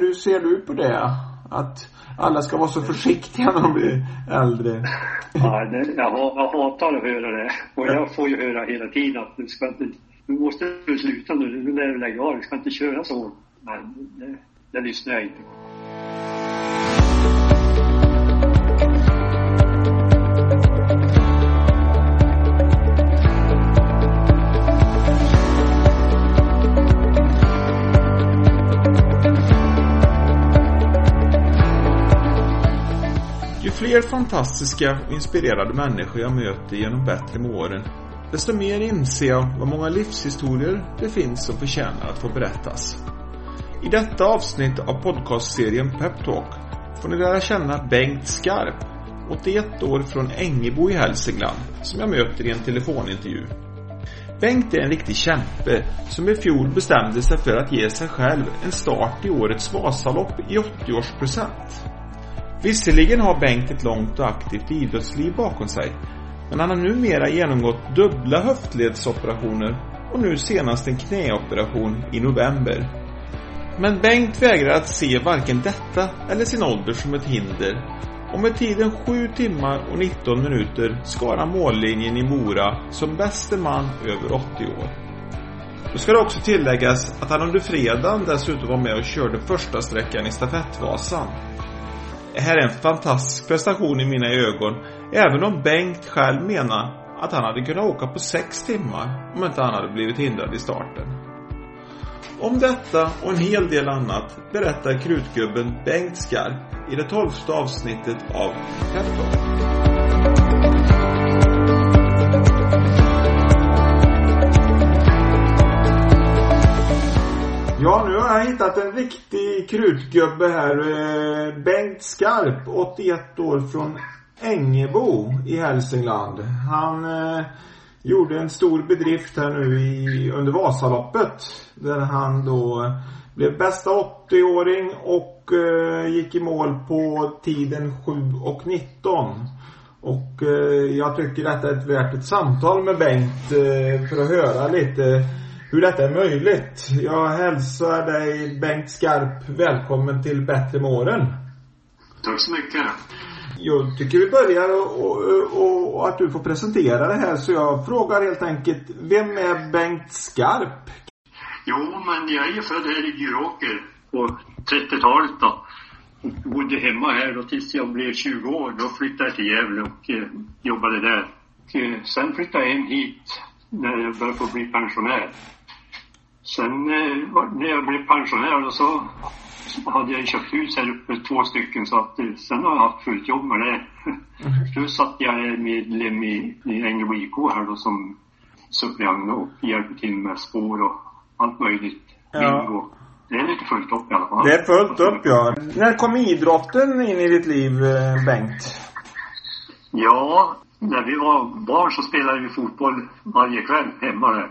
Hur ser du på det? Att alla ska vara så försiktiga när de blir äldre. Ja, det, jag, jag hatar att höra det. Och jag får ju höra hela tiden att du ska inte, du måste sluta nu, nu lär du lägga av, du ska inte köra så. Men det, det lyssnar jag inte på. Fler fantastiska och inspirerade människor jag möter genom bättre med åren, desto mer inser jag vad många livshistorier det finns som förtjänar att få berättas. I detta avsnitt av podcastserien Peptalk får ni lära känna Bengt Skarp, 81 år från Ängebo i Hälsingland, som jag möter i en telefonintervju. Bengt är en riktig kämpe som i fjol bestämde sig för att ge sig själv en start i årets Vasalopp i 80-årspresent. Visserligen har Bengt ett långt och aktivt idrottsliv bakom sig, men han har numera genomgått dubbla höftledsoperationer och nu senast en knäoperation i november. Men Bengt vägrar att se varken detta eller sin ålder som ett hinder och med tiden 7 timmar och 19 minuter skar han mållinjen i Mora som bäste man över 80 år. Då ska det också tilläggas att han under fredagen dessutom var med och körde första sträckan i stafettvasan. Det här är en fantastisk prestation i mina ögon, även om Bengt själv menar att han hade kunnat åka på 6 timmar om inte han hade blivit hindrad i starten. Om detta och en hel del annat berättar krutgubben Bengt Skarp i det tolfte avsnittet av Peptalk. Krutgubbe här. Eh, Bengt Skarp, 81 år från Ängebo i Hälsingland. Han eh, gjorde en stor bedrift här nu i, under Vasaloppet. Där han då blev bästa 80-åring och eh, gick i mål på tiden 7 och 19. Och eh, jag tycker detta är ett värt ett samtal med Bengt eh, för att höra lite hur detta är möjligt. Jag hälsar dig Bengt Skarp välkommen till Bättre med åren. Tack så mycket. Jag tycker vi börjar och, och, och, att du får presentera det här så jag frågar helt enkelt Vem är Bengt Skarp? Jo, men jag är ju född här i Bjuråker på 30-talet då. Och bodde hemma här då tills jag blev 20 år. Då flyttade jag till Gävle och eh, jobbade där. Och, eh, sen flyttade jag hem hit när jag började få bli pensionär. Sen eh, när jag blev pensionär så hade jag köpt hus här uppe, två stycken, så att eh, sen har jag haft fullt jobb med det. Plus att jag är medlem i, i Ängebo IK här då som suppleant och hjälper till med spår och allt möjligt. Ja. Det är lite fullt upp i alla fall. Det är fullt upp ja. När kom idrotten in i ditt liv eh, Bengt? Ja, när vi var barn så spelade vi fotboll varje kväll hemma där.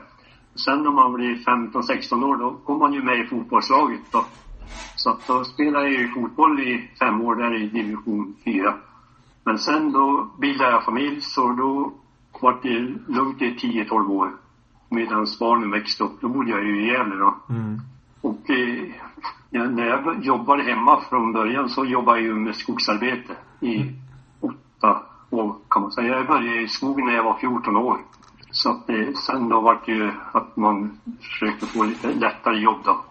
Sen när man blir 15-16 år då kom man ju med i fotbollslaget då. Så att då spelade jag ju fotboll i fem år där i division 4. Men sen då bildade jag familj så då var det lugnt i 10-12 år. Medan barnen växte upp. Då bodde jag ju i Gävle då. Mm. Och eh, ja, när jag jobbade hemma från början så jobbade jag ju med skogsarbete i åtta år kan man säga. Jag började i skogen när jag var 14 år. Så att eh, sen då var det ju att man försökte få lite lättare jobb då.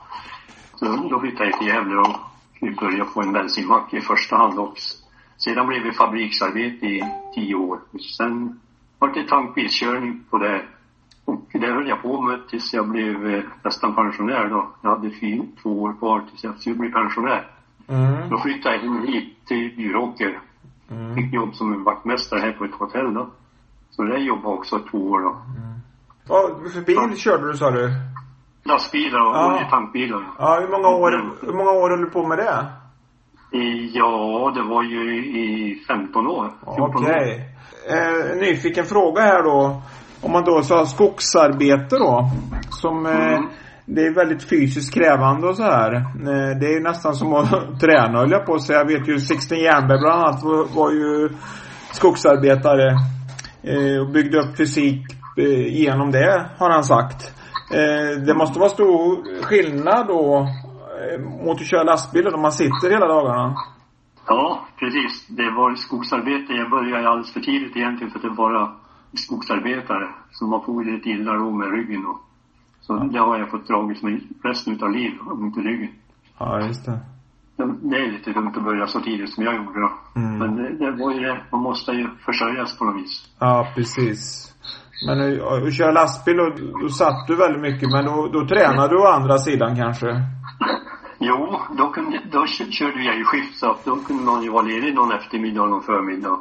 Så då flyttade jag till Gävle och började på en bensinmack i första hand och sedan blev det fabriksarbete i tio år. Sen var det tankbilskörning på det. Och det höll jag på med tills jag blev eh, nästan pensionär då. Jag hade fyra, två år kvar tills jag skulle bli pensionär. Mm. Då flyttade jag hit till Bjuråker. Mm. Fick jobb som en vaktmästare här på ett hotell då. Så där jobbade också två år då. Vad för bil körde du sa du? Lastbilar och Ja. oljetankbilar. Ja, hur många år, hur många år höll du på med det? Ja, det var ju i 15 år. 14 Okej. Eh, nyfiken fråga här då. Om man då sa skogsarbete då. Som eh, Mm. det är väldigt fysiskt krävande och så här. Eh, det är ju nästan som att träna höll jag på att säga. Jag vet ju Sixten Jernberg bland annat var, var ju skogsarbetare. Eh, och byggde upp fysik eh, genom det har han sagt. Eh, det måste vara stor skillnad då mot att köra lastbil då man sitter hela dagarna? Ja, precis. Det var skogsarbete. Jag började alldeles för tidigt egentligen för att det var skogsarbetare. Så man får lite illa ro med ryggen och så det har jag fått dragits med resten utav livet, om inte ryggen. Ja, just det. Det är lite dumt att börja så tidigt som jag gjorde då. Mm. Men det, det var ju det. Man måste ju försörjas på något vis. Ja, precis. Men att köra lastbil, då, då satt du väldigt mycket. Men då, då tränade du å andra sidan kanske? Jo, då, kunde, då körde jag ju skift så då kunde man ju vara ledig någon eftermiddag och någon förmiddag.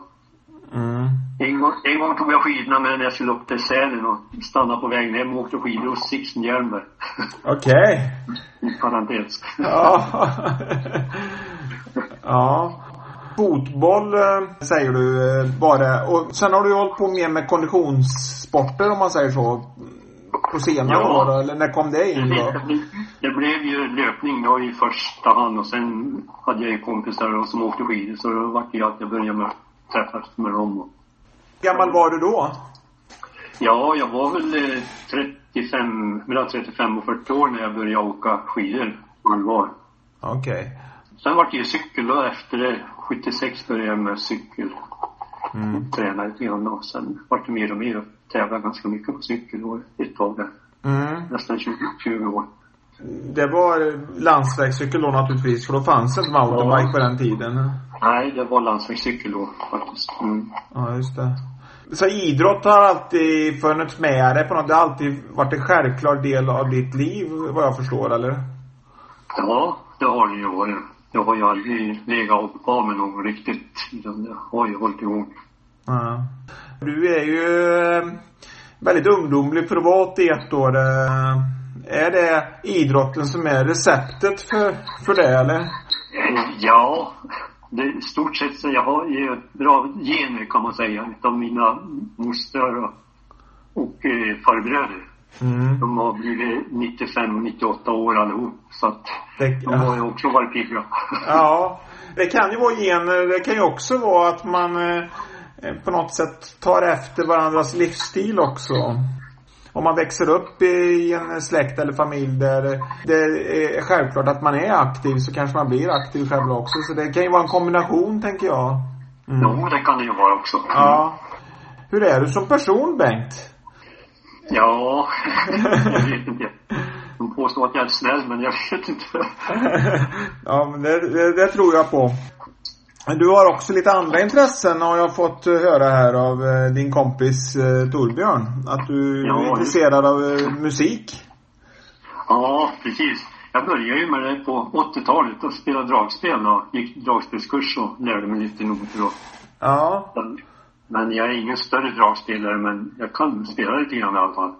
Mm. En gång, en gång tog jag skidorna med när jag skulle upp till Sälen och stannade på vägen hem och åkte skidor hos Sixten Jernberg. Okej. I parentes. Ja. ja. Fotboll eh, säger du eh, bara. Och sen har du hållit på mer med konditionssporter om man säger så. På senare Ja. år eller när kom det in då? Det blev ju löpning då i första hand och sen hade jag ju kompisar som åkte skidor så det ju att jag började med, träffas med dem. Och, Hur gammal var du då? ja, jag var väl eh, 35, mellan 35 och 40 år när jag började åka skidor allvar. Okej. Sen vart det ju cykel då efter det. 76 började jag med cykel. Mm. Träna lite grann och sen vart det mer och mer och tävla ganska mycket på cykel då ett tag där. Mm. Nästan 20, 20 år. Det var landsvägscykel då naturligtvis, för då fanns inte mountainbike Ja. på den tiden. Nej, det var landsvägscykel då faktiskt. Mm. Ja, just det. Så idrott har alltid funnits med dig på något, det har alltid varit en självklar del av ditt liv, vad jag förstår, eller? Ja, det har det ju varit. Jag har ju aldrig legat av med någon riktigt. Det har ju hållit igång. Ja. Du är ju eh, väldigt ungdomlig privat i ett år. Är det idrotten som är receptet för, för det, eller? Ja, det stort sett så jag har ju bra gener kan man säga utav mina mostrar och, och eh, farbröder. Mm. De har blivit 95 och 98 år allihop. Så att Det, de har ju också varit pigga. Ja, det kan ju vara gener. Det kan ju också vara att man eh, på något sätt tar efter varandras livsstil också. Om man växer upp i en släkt eller familj där det är självklart att man är aktiv så kanske man blir aktiv själv också. Så det kan ju vara en kombination tänker jag. Mm. Jo, det kan det ju vara också. Ja. Hur är du som person Bengt? Ja, jag vet inte. De påstår att jag är snäll, men jag vet inte. ja, men det, det, det tror jag på. Du har också lite andra intressen har jag fått eh, höra här av eh, din kompis eh, Torbjörn. Att du Ja, är intresserad av musik. Ja, precis. Jag började ju med det på 80-talet och spela dragspel och gick dragspelskurs och lärde mig lite noter och Ja, Men jag är ingen större dragspelare, men jag kan spela lite grann i alla fall.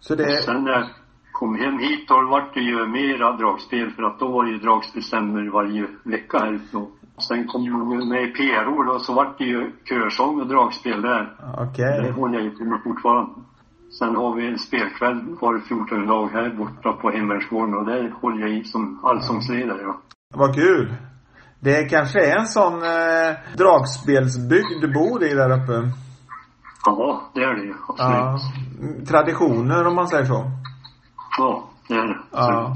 så det... Sen när jag kom hem hit då vart det ju mera dragspel för att då var det ju dragspelstämmor varje vecka här ute. Och Sen kom jag med i PRO då så vart det ju körsång och dragspel där. Okej. Det håller jag ju på med fortfarande. Sen har vi en spelkväll var 14 dag här borta på Hemvärnsgården och där håller jag i som allsångsledare. Ja. Vad kul. Det kanske är en sån eh, dragspelsbygd du bor i där uppe. ja, det är det ju. Absolut. Ja. Traditioner om man säger så. Ja, det är det. Ja.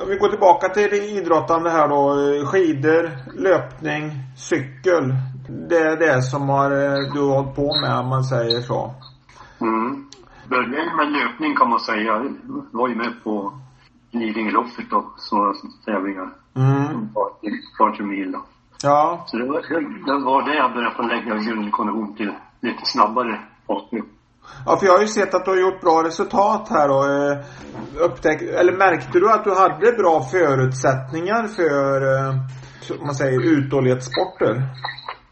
Om vi går tillbaka till det idrottande här då. eh, Skidor, löpning, cykel. Det är det som har, eh, du har hållit på med om man säger så. Mm. Började med löpning kan man säga. Jag var ju med på Lidingöloppet då, sådana tävlingar. Mm. Ett par- mil då. Ja. Så det var, det var det jag började få lägga grundkondition till lite snabbare farter. Ja, för jag har ju sett att du har gjort bra resultat här och eh, upptäck, eller märkte du att du hade bra förutsättningar för, eh, om man säger uthållighetssporter?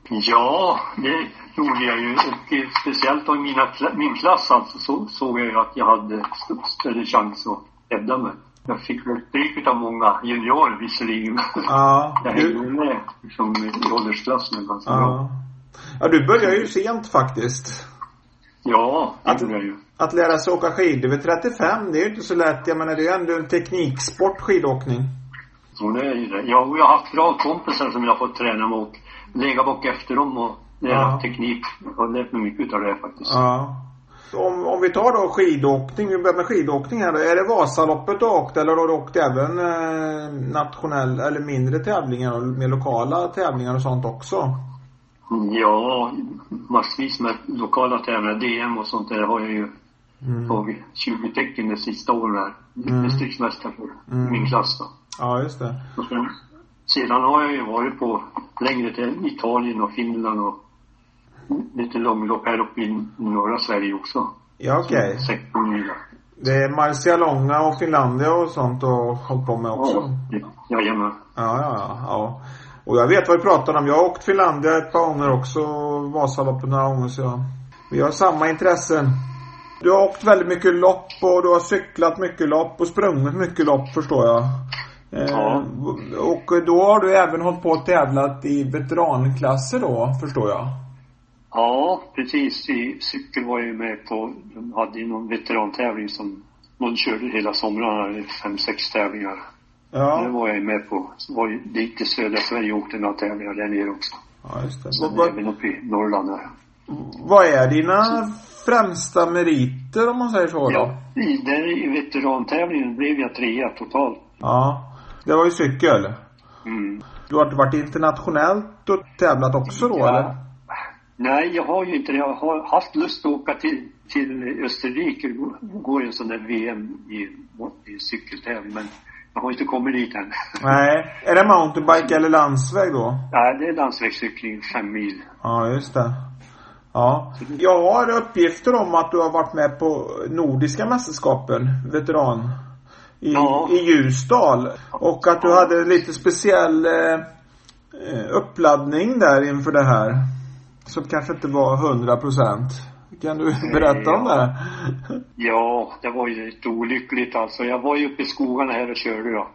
Ja, det gjorde jag ju. Och speciellt i mina, min klass alltså så såg jag ju att jag hade st- större chans att hävda mig. Jag fick väl stryk av många juniorer visserligen. Ja. Jag hängde med liksom, i åldersklassen ganska bra. ja. Ja, du började ju sent faktiskt. Ja, det Att- jag ju. Att lära sig åka skidor vid 35, det är ju inte så lätt. Jag menar, det är ju ändå en tekniksport, skidåkning. Så det är ju det. Ja, och jag har haft bra kompisar som jag har fått träna med och lägga bak efter dem och lära Ja. teknik. Jag har lärt mig mycket utav det faktiskt. Ja. Om, om vi tar då skidåkning, vi börjar med skidåkning här då. Är det Vasaloppet du har åkt eller har du åkt även eh, nationell eller mindre tävlingar och mer lokala tävlingar och sånt också? Ja, massvis med lokala tävlingar, DM och sånt där har jag ju mm. tagit 20 tecken de sista åren här. Mm. Distriktsmästare för mm. min klass då. Ja, just det. Och sen, sedan har jag ju varit på längre till Italien och Finland och lite långlopp här uppe i norra Sverige också. Ja, okej. Okay. Det är Marcialonga och Finlandia och sånt och hållit på med också? Ja, jajamän. Ja, ja, ja. Och jag vet vad vi pratar om. Jag har åkt Finlandia ett par gånger också. Vasaloppet några gånger så jag, vi har samma intressen. Du har åkt väldigt mycket lopp och du har cyklat mycket lopp och sprungit mycket lopp förstår jag. Eh, ja. och då har du även hållit på och tävlat i veteranklasser då, förstår jag? Ja, precis. I cykel var jag ju med på, de hade ju någon veterantävling som någon körde hela somrarna, fem, sex tävlingar. Ja. Det var jag ju med på. Så var ju dit till södra Sverige och åkte några tävlingar där nere också. Ja, just det. Sen även uppe i Norrland där. Vad är dina så. främsta meriter om man säger så då? Ja, i, där i veterantävlingen blev jag trea totalt. Ja. Det var ju cykel. Mm. Du har varit internationellt och tävlat också då ja. eller? Nej, jag har ju inte det. Jag har haft lust att åka till, till Österrike och gå en sån där VM i, i cykeltävling. Men jag har inte kommit dit än. Nej. Är det mountainbike eller landsväg då? Nej, det är landsvägscykling, fem mil. Ja, just det. Ja. Jag har uppgifter om att du har varit med på Nordiska mästerskapen, veteran. I, ja. i Ljusdal. Och att du hade lite speciell eh, uppladdning där inför det här. Som kanske inte var hundra procent. Kan du berätta om det? Ja, det var ju lite olyckligt alltså. Jag var ju uppe i skogarna här och körde då.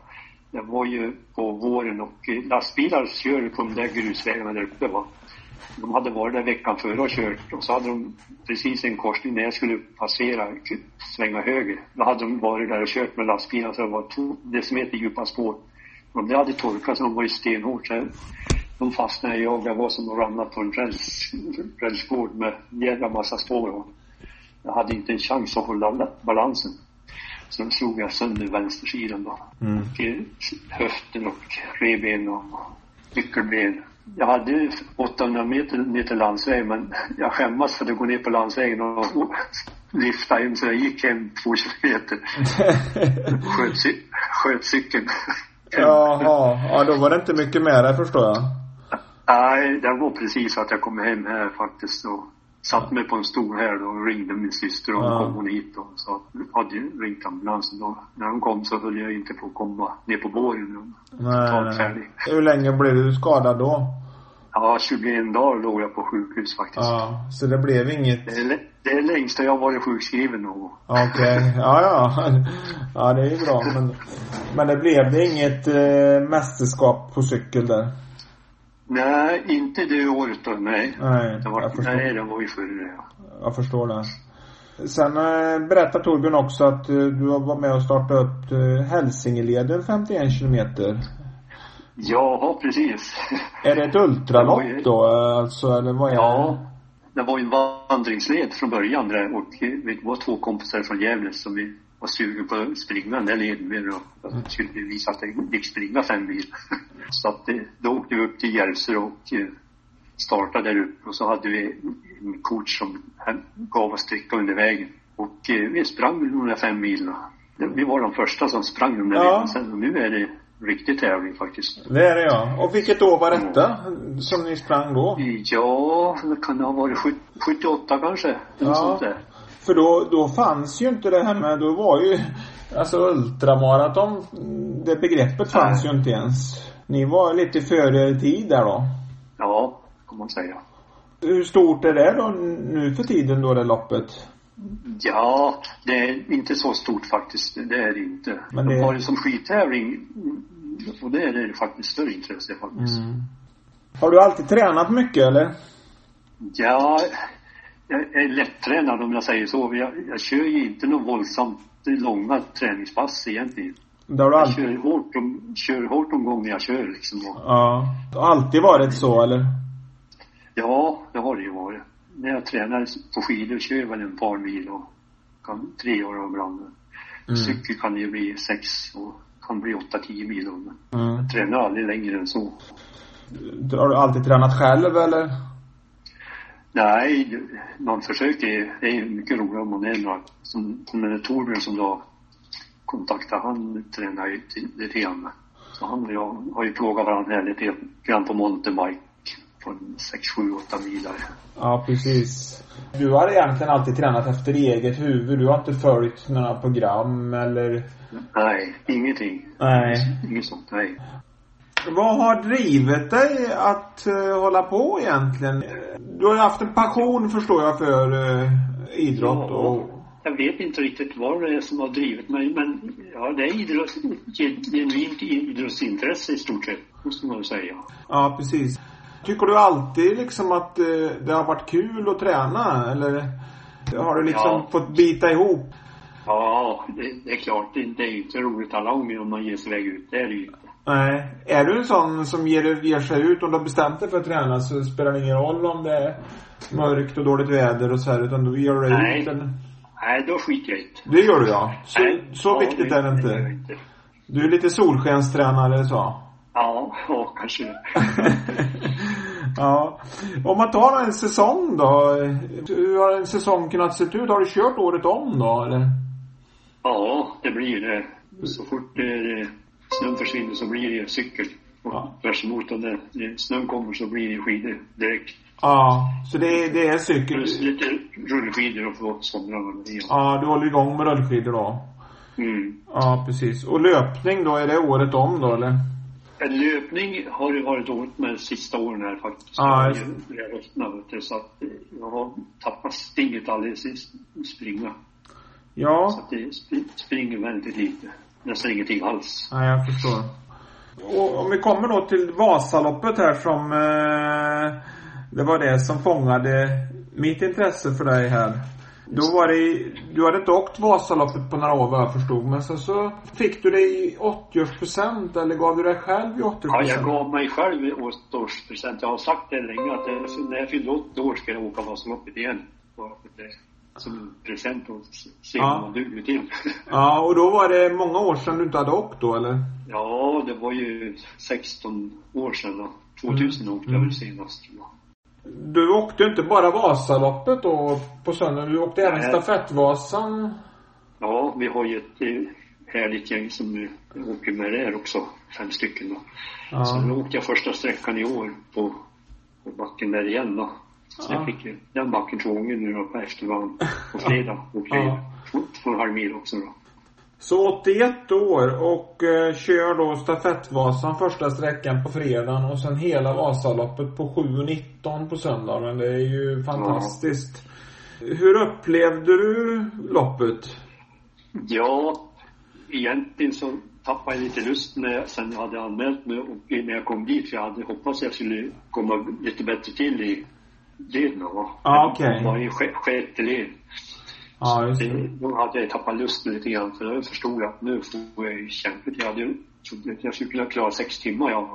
Jag var ju på våren och lastbilar kör på de där grusvägarna där uppe va. De hade varit där veckan före och kört och så hade de precis en korsning när jag skulle passera, svänga höger. Då hade de varit där och kört med lastbilar så det var två decimeter djupa spår. Och det hade torkat så de var ju stenhårt. Så de fastnade jag. Jag var som att ramla på en räls, rälsgård med jävla massa spår. Och jag hade inte en chans att hålla balansen. Sen slog jag sönder vänstersidan då. Mm. Och höften och revben och nyckelben. Jag hade 800 meter ner till landsväg men jag skämmas för att gå ner på landsvägen och lyfta hem så jag gick hem två kilometer. sköt, sköt cykeln. Jaha, ja då var det inte mycket med det förstår jag. Nej, det var precis att jag kom hem här faktiskt och satte mig på en stol här då och ringde min syster och ja. kom hon hit och så hade jag ringt ambulansen då. När de kom så höll jag inte på att komma ner på båren. Nej, nej. Hur länge blev du skadad då? Ja, 21 dagar låg jag på sjukhus faktiskt. Ja, så det blev inget? Det är, det är längsta jag varit sjukskriven då. Okej, okay. ja ja. Ja, det är ju bra. Men, men det blev det inget eh, mästerskap på cykel där? Nej, inte det året då, nej. Nej, det var, jag förstår. Nej, det var det, ja. Jag förstår det. Sen äh, berättar Torbjörn också att äh, du har varit med och startat upp äh, Hälsingeleden 51 kilometer. Ja, precis. Är det ett ultralopp ju... då, alltså, eller vad är ja, det? det var en vandringsled från början där och vi var två kompisar från Gävle som vi var sugen på att springa den där leden och skulle visa att det gick springa fem mil. Så att det, då åkte vi upp till Järvsö och eh, startade där uppe och så hade vi en coach som gav oss dricka under vägen. Och eh, vi sprang de där fem milen. Vi var de första som sprang de där ja. Sen nu är det riktig tävling faktiskt. Det är det ja. Och vilket år var detta som ni sprang då? Ja, det kan ha varit 78 kanske. Ja. Sånt där. För då, då fanns ju inte det här med, då var ju, alltså ultramaraton, det begreppet fanns Nej. ju inte ens. Ni var lite före tid där då? Ja, kan man säga. Hur stort är det då nu för tiden då det loppet? Ja, det är inte så stort faktiskt. Det är det inte. Men det... De har det som skidtävling och det är det faktiskt större intresse faktiskt. Mm. Har du alltid tränat mycket eller? Ja, jag är lättränad om jag säger så. Jag, jag kör ju inte någon våldsamt långa träningspass egentligen. Det har du alltid... Jag kör hårt, om, kör hårt om gången jag kör liksom. Ja. Det har alltid varit så eller? Ja, det har det ju varit. när jag tränar på skidor kör jag väl en par mil och kan tre år ibland. Mm. Cykel kan ju bli sex och kan bli åtta, tio mil. Mm. jag tränar aldrig längre än så. Har du alltid tränat själv eller? Nej, man försöker. Det är ju mycket roligare om man är några. Som, som Torbjörn som du har kontaktat, han tränar ju lite grann. Så han och jag har ju plågat varandra här lite grann på mountainbike på en sex, sju, åtta milare. Ja, precis. Du har egentligen alltid tränat efter eget huvud. Du har inte följt några program eller? Nej, ingenting. Nej. Inget sånt, nej. Vad har drivit dig att eh, hålla på egentligen? Du har ju haft en passion förstår jag för eh, idrott Ja. och... Jag vet inte riktigt vad det är som har drivit mig, men ja, det är idrott, genuint idrottsintresse i stort sett, måste man säga. Ja, precis. Tycker du alltid liksom att eh, det har varit kul att träna eller har du liksom Ja. fått bita ihop? Ja, det, det är klart, det, det är ju inte roligt alla gånger om man ger sig iväg ut. Det är det ju inte. Nej. Är du en sån som ger, ger sig ut om du har bestämt dig för att träna så spelar det ingen roll om det är mörkt och dåligt väder och så här utan då ger du dig Nej. ut? Eller? Nej, då skiter jag i det. Det gör du ja. Så, Nej. så Ja, viktigt är det gör jag inte. inte. Du är lite solskenstränare så. Ja, ja, kanske det. ja. Om man tar en säsong då. Hur har en säsong kunnat se ut? Har du kört året om då eller? Ja, det blir det. Så fort det, snön försvinner så blir det cykel. Och Ja. tvärs emot, och när, snön kommer så blir det skidor direkt. Ja. Så det, är- det är cykel? Lite rullskidor och på somrarna. Ja. Du håller igång med rullskidor då? Mm. Ja, precis. Och löpning då, är det året om då eller? En löpning har det varit dåligt med de sista åren här faktiskt. Ja, Jag ju vet du, så att eh, jag har tappat stinget alldeles i springa. Så Ja. att det sp- springer väldigt lite. Nästan ingenting alls. Ja, jag förstår. Och om vi kommer då till Vasaloppet här som... Eh, det var det som fångade mitt intresse för dig här. Då var det, du hade inte åkt Vasaloppet på några år vad jag förstod. Men sen så fick du det i 80-årspresent eller gav du dig själv i 80-årspresent? Ja, jag gav mig själv en årspresent. Jag har sagt det länge att när jag fyllde 80 år ska jag åka Vasaloppet igen. Det, som en present och se Ja. vad man duger till. Ja, och då var det många år sedan du inte hade åkt då eller? ja, det var ju 16 år sedan då. 2000 åkte jag Mm. väl senast tror jag. Du åkte inte bara Vasaloppet då på söndagen. Du åkte även Nej. stafettvasan. Ja, vi har ju ett eh, härligt gäng som eh, åker med där också. Fem stycken då. Ja. Så nu åkte jag första sträckan i år på, på backen där igen då. Så Ja. jag fick ju den backen två gånger nu då på eftermiddagen. På fredag åkte jag Ja. två, och en halv mil också då. Så 81 år och eh, kör då stafettvasan första sträckan på fredagen och sen hela Vasaloppet på 7.19 på söndagen. Det är ju fantastiskt. Hur upplevde du loppet? Ja, egentligen så tappade jag lite lust när jag, sen jag hade anmält mig och när jag kom dit. För jag hade hoppats att jag skulle komma lite bättre till i va. Ja, okej. Det var ju sj- sjätte led. Ja, just Det, då hade jag tappat lusten lite grann för jag förstod att nu får jag ju kämpigt. Jag hade jag skulle kunna klara sex timmar jag.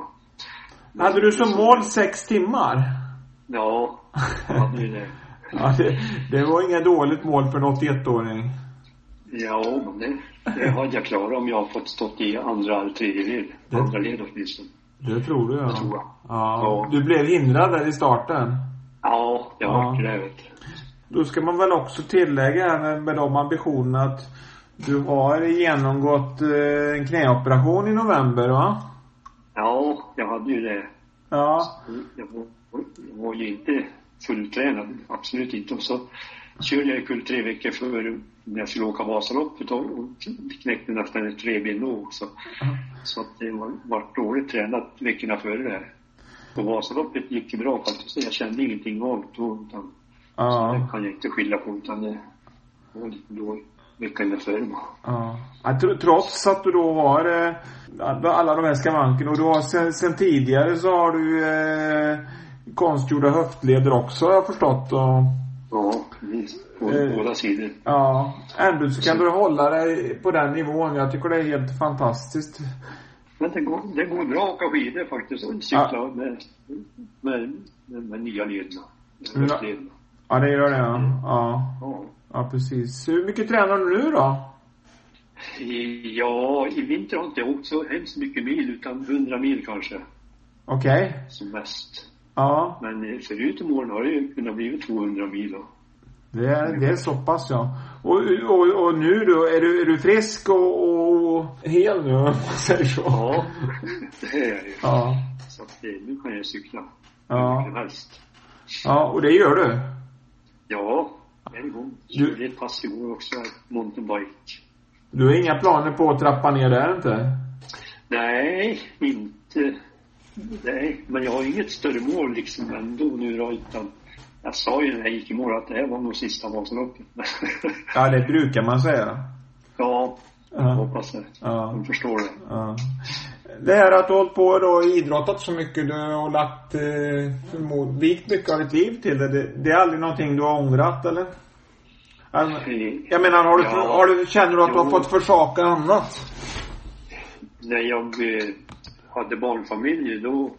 Hade du som mål sex timmar? Ja, jag hade ju det. Ja, det, det var inget dåligt mål för en 81-åring. Ja, men det, det hade jag klarat om jag fått stått i andra eller tredje led. Det- Andra led åtminstone. Det tror du ja. Det tror jag. Ja. Ja. Du blev hindrad där i starten. Ja, jag Ja. har hört det vet du. Då ska man väl också tillägga här med, med de ambitionerna att du har genomgått eh, en knäoperation i november va? Ja, jag hade ju det. Ja. Jag var, jag var ju inte fulltränad, absolut inte. Och så körde jag kul tre veckor före när jag skulle åka Vasaloppet och knäckte nästan ett revben då också. Så att det var, var dåligt tränat veckorna före det. här. På Vasaloppet gick det bra faktiskt. Jag kände ingenting det då. Utan, så det Ja. kan jag inte skylla på utan det var lite dåligt veckan bara. ja. ja tr- trots att du då har eh, alla de här skavankerna och du har sen, sen tidigare så har du eh, konstgjorda höftleder också har jag förstått och Ja, precis. På Eh. båda sidor. ja, ändå så kan du hålla dig på den nivån. Jag tycker det är helt fantastiskt. Men det går, det går bra att åka skidor faktiskt och cykla med, med, med, med nya lederna. Mm. Ja, det gör det ja. Ja, Ja. ja precis. Hur mycket tränar du nu då? I- Ja, i vinter har jag inte åkt så hemskt mycket mil, utan 100 mil kanske, Okej. som mest. Ja, Men eh, förut om åren har det ju kunnat bli 200 mil. Och, det är, det är så pass ja. Och, och, och nu då, är du, är du frisk och, och hel nu om man säger så? ja, det är jag ju. Ja. Så att, eh, nu kan jag cykla. Ja. Hur helst. Ja, och det gör du? Ja, en gång. Du- Körde ett pass igår också, mountainbike. Du har inga planer på att trappa ner där inte? Nej, inte. Nej, men jag har inget större mål liksom ändå nu då, utan jag sa ju när jag gick i mål att det här var nog sista Vasaloppet. Ja, det brukar man säga. ja, jag Ja. hoppas det. Ja. De förstår det. Ja. Det här att du hållit på och idrottat så mycket, du har lagt, eh, vikt mycket av ditt liv till det. det. Det är aldrig någonting du har ångrat eller? Alltså, Jag menar, har du, Ja. har du, känner du att du har Jo. fått försaka annat? När jag eh, hade barnfamilj då,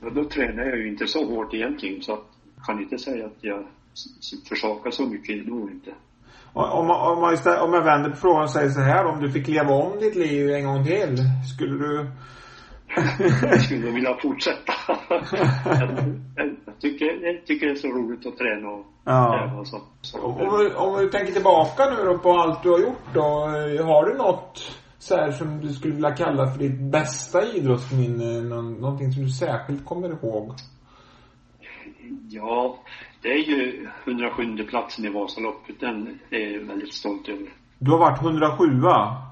då, då tränade jag ju inte så hårt egentligen så att jag kan inte säga att jag försakar så mycket då inte. Om, om, man istället, om jag vänder på frågan och säger så här, om du fick leva om ditt liv en gång till, skulle du? Jag skulle vilja fortsätta. jag, tycker, jag tycker det är så roligt att träna och Ja. tävla så. så Om, om, du- tänker tillbaka nu då på allt du har gjort då, har du något så här som du skulle vilja kalla för ditt bästa idrottsminne? Någon, någonting som du särskilt kommer ihåg? Ja, det är ju 107 platsen i Vasaloppet. Den är jag väldigt stolt över. Du har varit 107 va?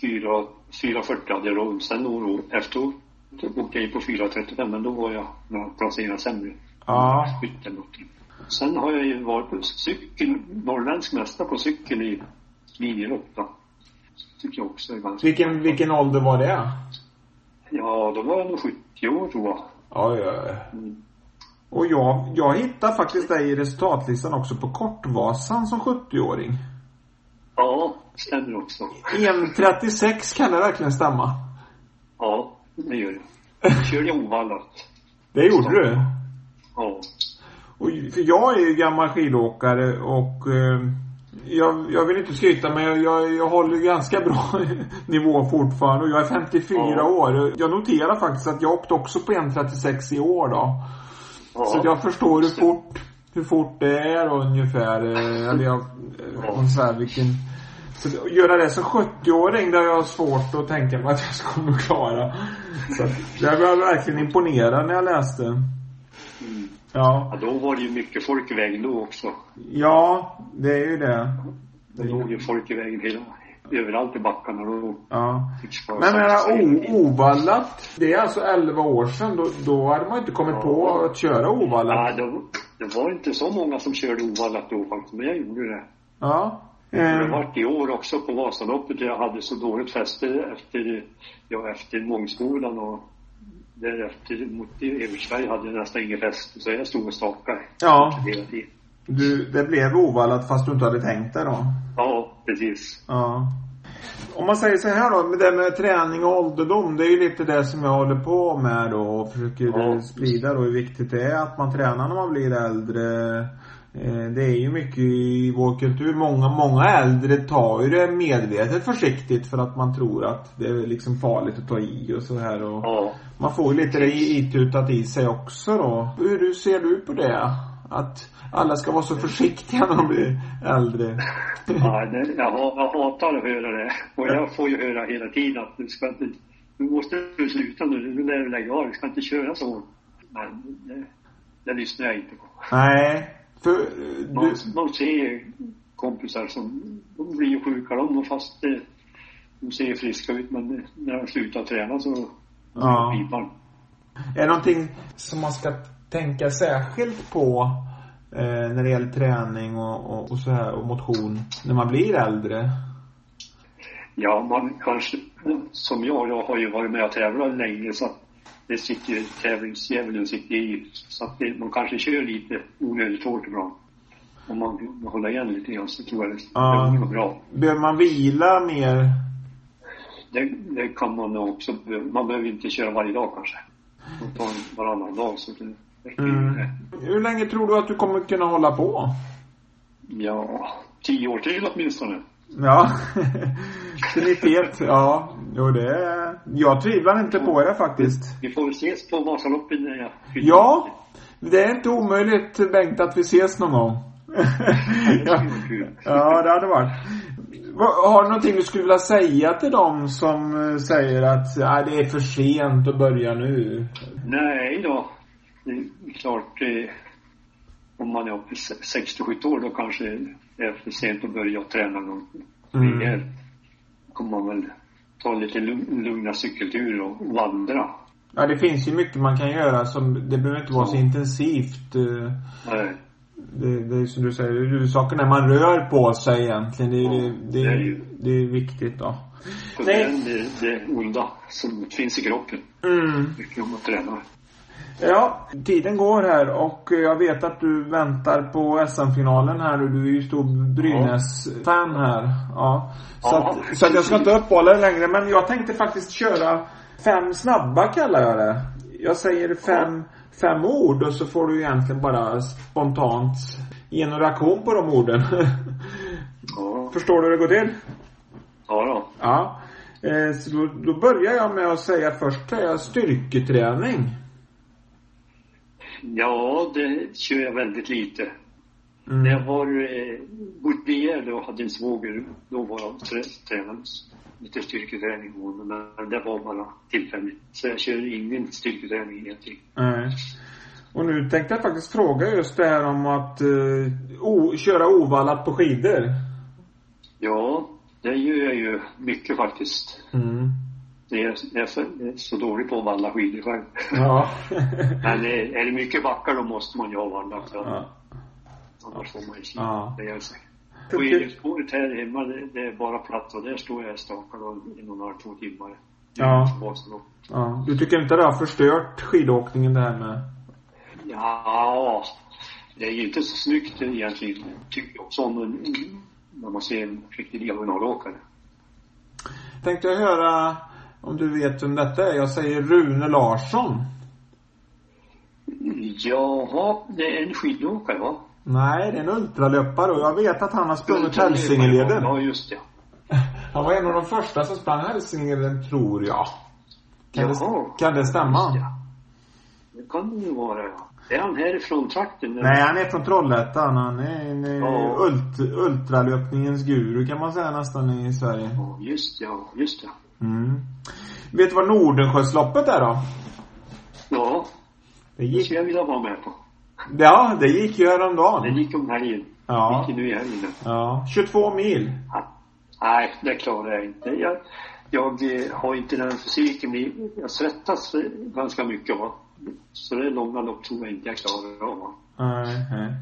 4, 4.40 hade jag råd. Sen efteråt då åkte jag in på 4.35 men då var jag några placerade sämre. Ja. Skytt eller någonting. Sen har jag ju varit på cykel, norrländsk mästare på cykel i linjelopp då. Tycker jag också är ganska Vilken, vilken ålder var det? Ja, då var jag nog 70 år tror jag. Oj, oj. Mm. Och jag, jag hittar faktiskt dig i resultatlistan också på Kortvasan som 70-åring. Ja, stämmer också. 1.36 kan det verkligen stämma? Ja, det gör det. Jag körde ovallat. Det gjorde du? Ja. Och, för jag är ju gammal skidåkare och eh, jag, jag vill inte skryta men jag, jag, jag håller ganska bra nivå fortfarande och jag är 54 Ja. år. Jag noterar faktiskt att jag åkte också på 1.36 i år då. Ja. Så jag förstår hur fort, hur fort det är ungefär. eh, Eller jag, eh, Ja. här, vilken... Så att göra det som 70-åring, det har jag svårt att tänka mig att jag ska kunna klara. Så jag var verkligen imponerad när jag läste. Mm. Ja. Ja, då var det ju mycket folk i vägen då också. Ja, det är ju det. Det låg ju folk i vägen hela, överallt i backarna då. Ja. Men jag ovallat, det är alltså 11 år sedan. Då, då hade man inte kommit på att köra Ja, ovallat. det, var- det var inte så många som körde ovallat då faktiskt, men jag gjorde det. Ja. Det har Eh, varit i år också på Vasaloppet. Jag hade så dåligt fäste efter, ja, efter Mångsbodan och därefter mot Evertsberg hade jag nästan inget fäste. Så jag stod och stakade Ja. hela tiden. Du, det blev ovallat fast du inte hade tänkt det då. Ja, precis. Ja. Om man säger så här då, med det med träning och ålderdom, det är ju lite det som jag håller på med då och försöker Ja. sprida då hur viktigt det är att man tränar när man blir äldre. Eh, Det är ju mycket i vår kultur. Många, många äldre tar ju det medvetet försiktigt för att man tror att det är liksom farligt att ta i och så här och Ja. man får ju lite det itutat i sig också då. Hur ser du på det? Att alla ska vara så försiktiga när de blir äldre. Ja, det, jag, jag hatar att höra det. Och jag får ju höra hela tiden att du ska inte, nu måste du sluta nu, nu lär du lägga av, du ska inte köra så. Men det, det lyssnar jag inte på. Nej, för eh, Man, du, man ser kompisar som, de blir ju sjuka de och fast eh, de ser friska ut men när de slutar träna så Ja. pipan. är det någonting som man ska tänka särskilt på eh, när det gäller träning och, och, och så här och motion när man blir äldre? Ja, man kanske, som jag, jag har ju varit med och tävlat länge så att det sitter ju tävlingsdjävulen sitter i. Så att det, man kanske kör lite onödigt hårt ibland. Om man håller igen lite grann så tror jag det, Ja. det går bra. Behöver man vila mer? Det, det kan man nog också, man behöver inte köra varje dag kanske. Man tar varannan dag så det, Mm. Hur länge tror du att du kommer kunna hålla på? Ja, tio år till åtminstone. Ja, till 91. Ja, jo det... Jag tvivlar inte på det faktiskt. Vi får väl ses på Vasaloppet fyller Ja, det är inte omöjligt Bengt att vi ses någon gång. Ja. Ja, det hade varit. Har du någonting du skulle vilja säga till dem som eh, säger att det är för sent att börja nu? Nej då. Det är klart, eh, om man är uppe i 60-70 år då kanske det är för sent att börja träna någon Mm. kommer man väl ta lite lugn- lugna cykelturer och vandra. Ja, det finns ju mycket man kan göra som, det behöver inte vara så intensivt. eh, Nej, Det, det är som du säger, huvudsaken är man rör på sig egentligen. Det, är- det, det, det är ju- det är viktigt då. för Nej. det är det, det onda som finns i kroppen. Mm. Mycket om man tränar. Ja, tiden går här och jag vet att du väntar på SM-finalen här och du är ju stor Brynäs-fan här. Ja. Så, Ja, att, så att jag ska inte uppehålla dig längre men jag tänkte faktiskt köra fem snabba kallar jag det. Jag säger fem, fem ord och så får du egentligen bara spontant ge en reaktion på de orden. Ja, Förstår du hur det går till? ja då. Ja. Eh, så då, då börjar jag med att säga först jag styrketräning. Ja, det kör jag väldigt lite. Mm. När jag var eh, bodde och hade en svåger, då var jag trä, tränade lite styrketräning honom, men det var bara tillfälligt. Så jag kör ingen styrketräning egentligen. Nej. Och nu tänkte jag faktiskt fråga just det här om att eh, köra ovallat på skidor. Ja, det gör jag ju mycket faktiskt. Mm. Jag är, så, så dålig på att valla skidor själv. Ja. Men eh, är det mycket backar då måste man ju vallat. Ja. ja. Annars får man ju Ja. det gör sig. Skidspåret här hemma, det, det är bara platt och där står jag stakad och en halv, två timmar. Ja. Ja. Du tycker inte det har förstört skidåkningen det här med? Ja, det är ju inte så snyggt egentligen. Tycker jag också om när man ser en riktig diagonalåkare. Tänkte jag höra om du vet vem detta är. Jag säger Rune Larsson. Jaha, det är en skidåkare va? Nej, det är en ultralöpare och jag vet att han har sprungit Hälsingeleden. Ja, just det. Han var en av de första som sprang Hälsingeleden, tror jag. Kan, det, Jaha. kan det stämma? Just det. Det kan det ju vara ja. Är han härifrån trakten? eller? Nej, han är från Trollhättan. Han är en eh, Ja. ult, ultralöpningens guru kan man säga nästan i Sverige. Ja, just det, ja, just det. Mm. Vet du vad Nordensjösloppet är då? Ja, Det det gick, skulle jag vilja vara med på. ja, det gick ju Det häromdagen. gick om helgen. Ja. Gick ju nu i helgen. Ja, 22 mil. Ja. Nej, det klarar jag inte. Jag, jag eh, har inte den fysiken. Jag svettas ganska mycket va. Så det är långa lopp tror jag inte jag klarar av. Nej, nej.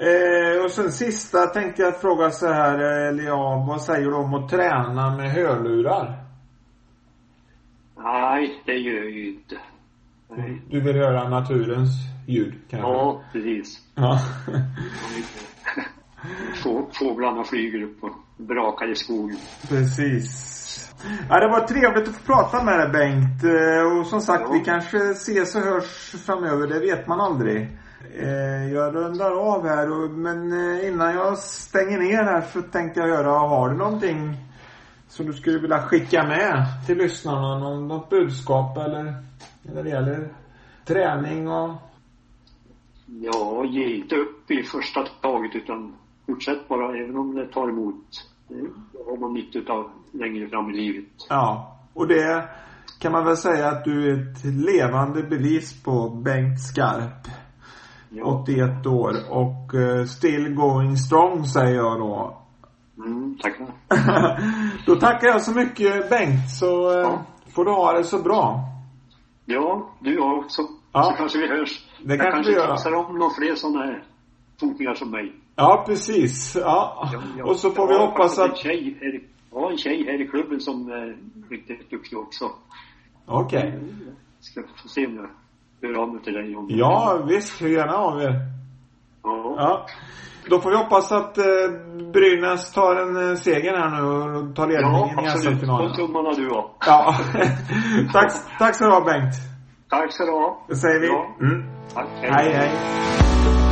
Eh, och sen sista tänkte jag fråga så här, eh, ja, vad säger du om att träna med hörlurar? Nej, det gör jag ju inte. Nej. Du vill höra naturens ljud kanske? Ja, precis. Ja. Få- Fåglarna flyger upp och brakar i skogen. Precis. Ja, det var trevligt att få prata med dig Bengt. Eh, Och som sagt, Ja. vi kanske ses och hörs framöver. Det vet man aldrig. Eh, Jag rundar av här men eh, innan jag stänger ner här så tänkte jag göra, har du någonting som du skulle vilja skicka med till lyssnarna? Någon, något budskap eller när det gäller träning och Ja, ge inte upp i första taget utan fortsätt bara även om det tar emot. Det har man nytta av längre fram i livet. Ja, och det kan man väl säga att du är ett levande bevis på Bengt Skarp. Ja. 81 år och eh, still going strong säger jag då. Mm, tackar. då tackar jag så mycket Bengt så eh, Ja. får du ha det så bra. Ja, du har också. Ja. Så kanske vi hörs. Det jag kanske kanske vi gör. tipsar om några fler sådana här fotningar som mig. Ja, precis. Ja. Ja, ja. Och så får vi hoppas faktiskt att... Tjej här, i- ja, en tjej här i klubben som är riktigt duktig också. Okej. Ska få se om jag hör av mig till dig om Ja, visst. Hur gärna av er. Ja. Ja. Då får vi hoppas att eh, Brynäs tar en eh, seger här nu och tar Ja, ledningen i absolut. SM-finalen. Håll tummarna du också. Ja. tack, tack så du ha Bengt. Tack ska du ha. Det säger vi. Ja. Mm. Tack. Hej, hej.